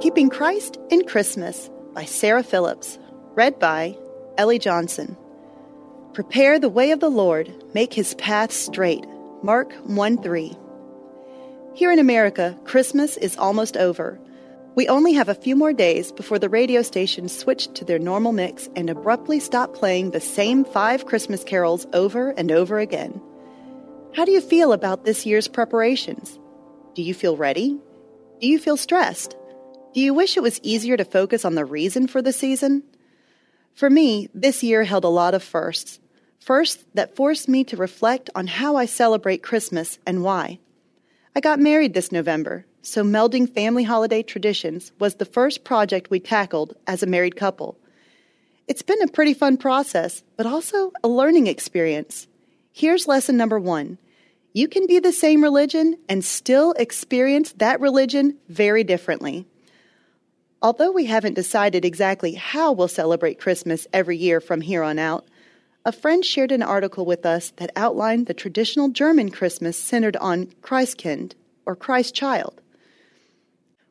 Keeping Christ in Christmas by Sarah Phillips. Read by Ellie Johnson. Prepare the way of the Lord, make his path straight. Mark 1 3. Here in America, Christmas is almost over. We only have a few more days before the radio stations switch to their normal mix and abruptly stop playing the same five Christmas carols over and over again. How do you feel about this year's preparations? Do you feel ready? Do you feel stressed? Do you wish it was easier to focus on the reason for the season? For me, this year held a lot of firsts. First, that forced me to reflect on how I celebrate Christmas and why. I got married this November, so melding family holiday traditions was the first project we tackled as a married couple. It's been a pretty fun process, but also a learning experience. Here's lesson number one you can be the same religion and still experience that religion very differently. Although we haven't decided exactly how we'll celebrate Christmas every year from here on out, a friend shared an article with us that outlined the traditional German Christmas centered on Christkind, or Christ child.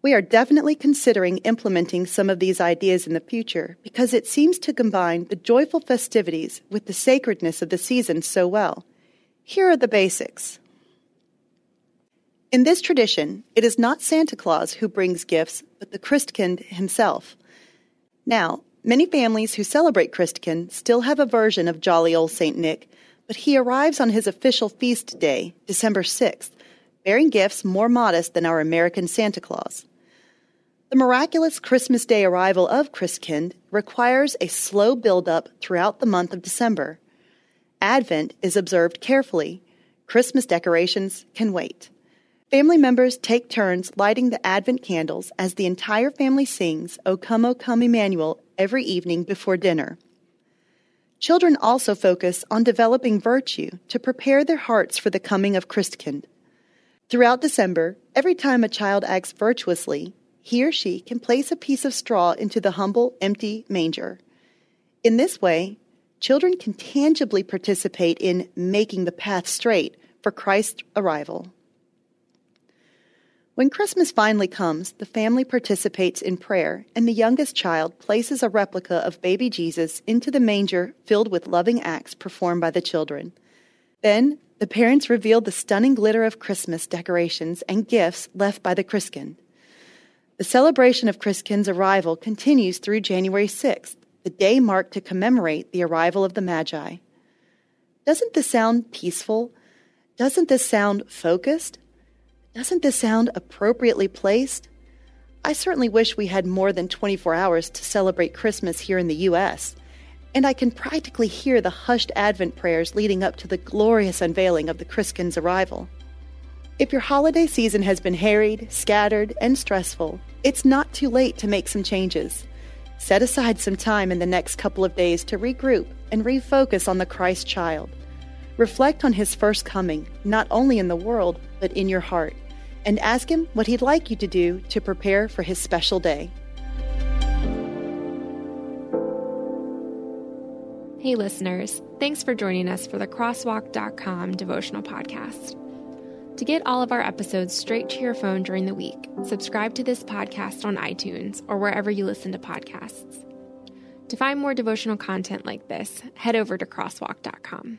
We are definitely considering implementing some of these ideas in the future because it seems to combine the joyful festivities with the sacredness of the season so well. Here are the basics. In this tradition, it is not Santa Claus who brings gifts, but the Christkind himself. Now, Many families who celebrate Christkind still have a version of jolly old St. Nick, but he arrives on his official feast day, December 6th, bearing gifts more modest than our American Santa Claus. The miraculous Christmas Day arrival of Christkind requires a slow build-up throughout the month of December. Advent is observed carefully. Christmas decorations can wait. Family members take turns lighting the Advent candles as the entire family sings O Come, O Come Emmanuel every evening before dinner. Children also focus on developing virtue to prepare their hearts for the coming of Christkind. Throughout December, every time a child acts virtuously, he or she can place a piece of straw into the humble, empty manger. In this way, children can tangibly participate in making the path straight for Christ's arrival. When Christmas finally comes, the family participates in prayer, and the youngest child places a replica of baby Jesus into the manger filled with loving acts performed by the children. Then, the parents reveal the stunning glitter of Christmas decorations and gifts left by the Christkind. The celebration of Christkind's arrival continues through January 6th, the day marked to commemorate the arrival of the Magi. Doesn't this sound peaceful? Doesn't this sound focused? Doesn't this sound appropriately placed? I certainly wish we had more than 24 hours to celebrate Christmas here in the U.S., and I can practically hear the hushed Advent prayers leading up to the glorious unveiling of the Christkind's arrival. If your holiday season has been harried, scattered, and stressful, it's not too late to make some changes. Set aside some time in the next couple of days to regroup and refocus on the Christ child. Reflect on his first coming, not only in the world, but in your heart, and ask him what he'd like you to do to prepare for his special day. Hey, listeners, thanks for joining us for the Crosswalk.com devotional podcast. To get all of our episodes straight to your phone during the week, subscribe to this podcast on iTunes or wherever you listen to podcasts. To find more devotional content like this, head over to crosswalk.com.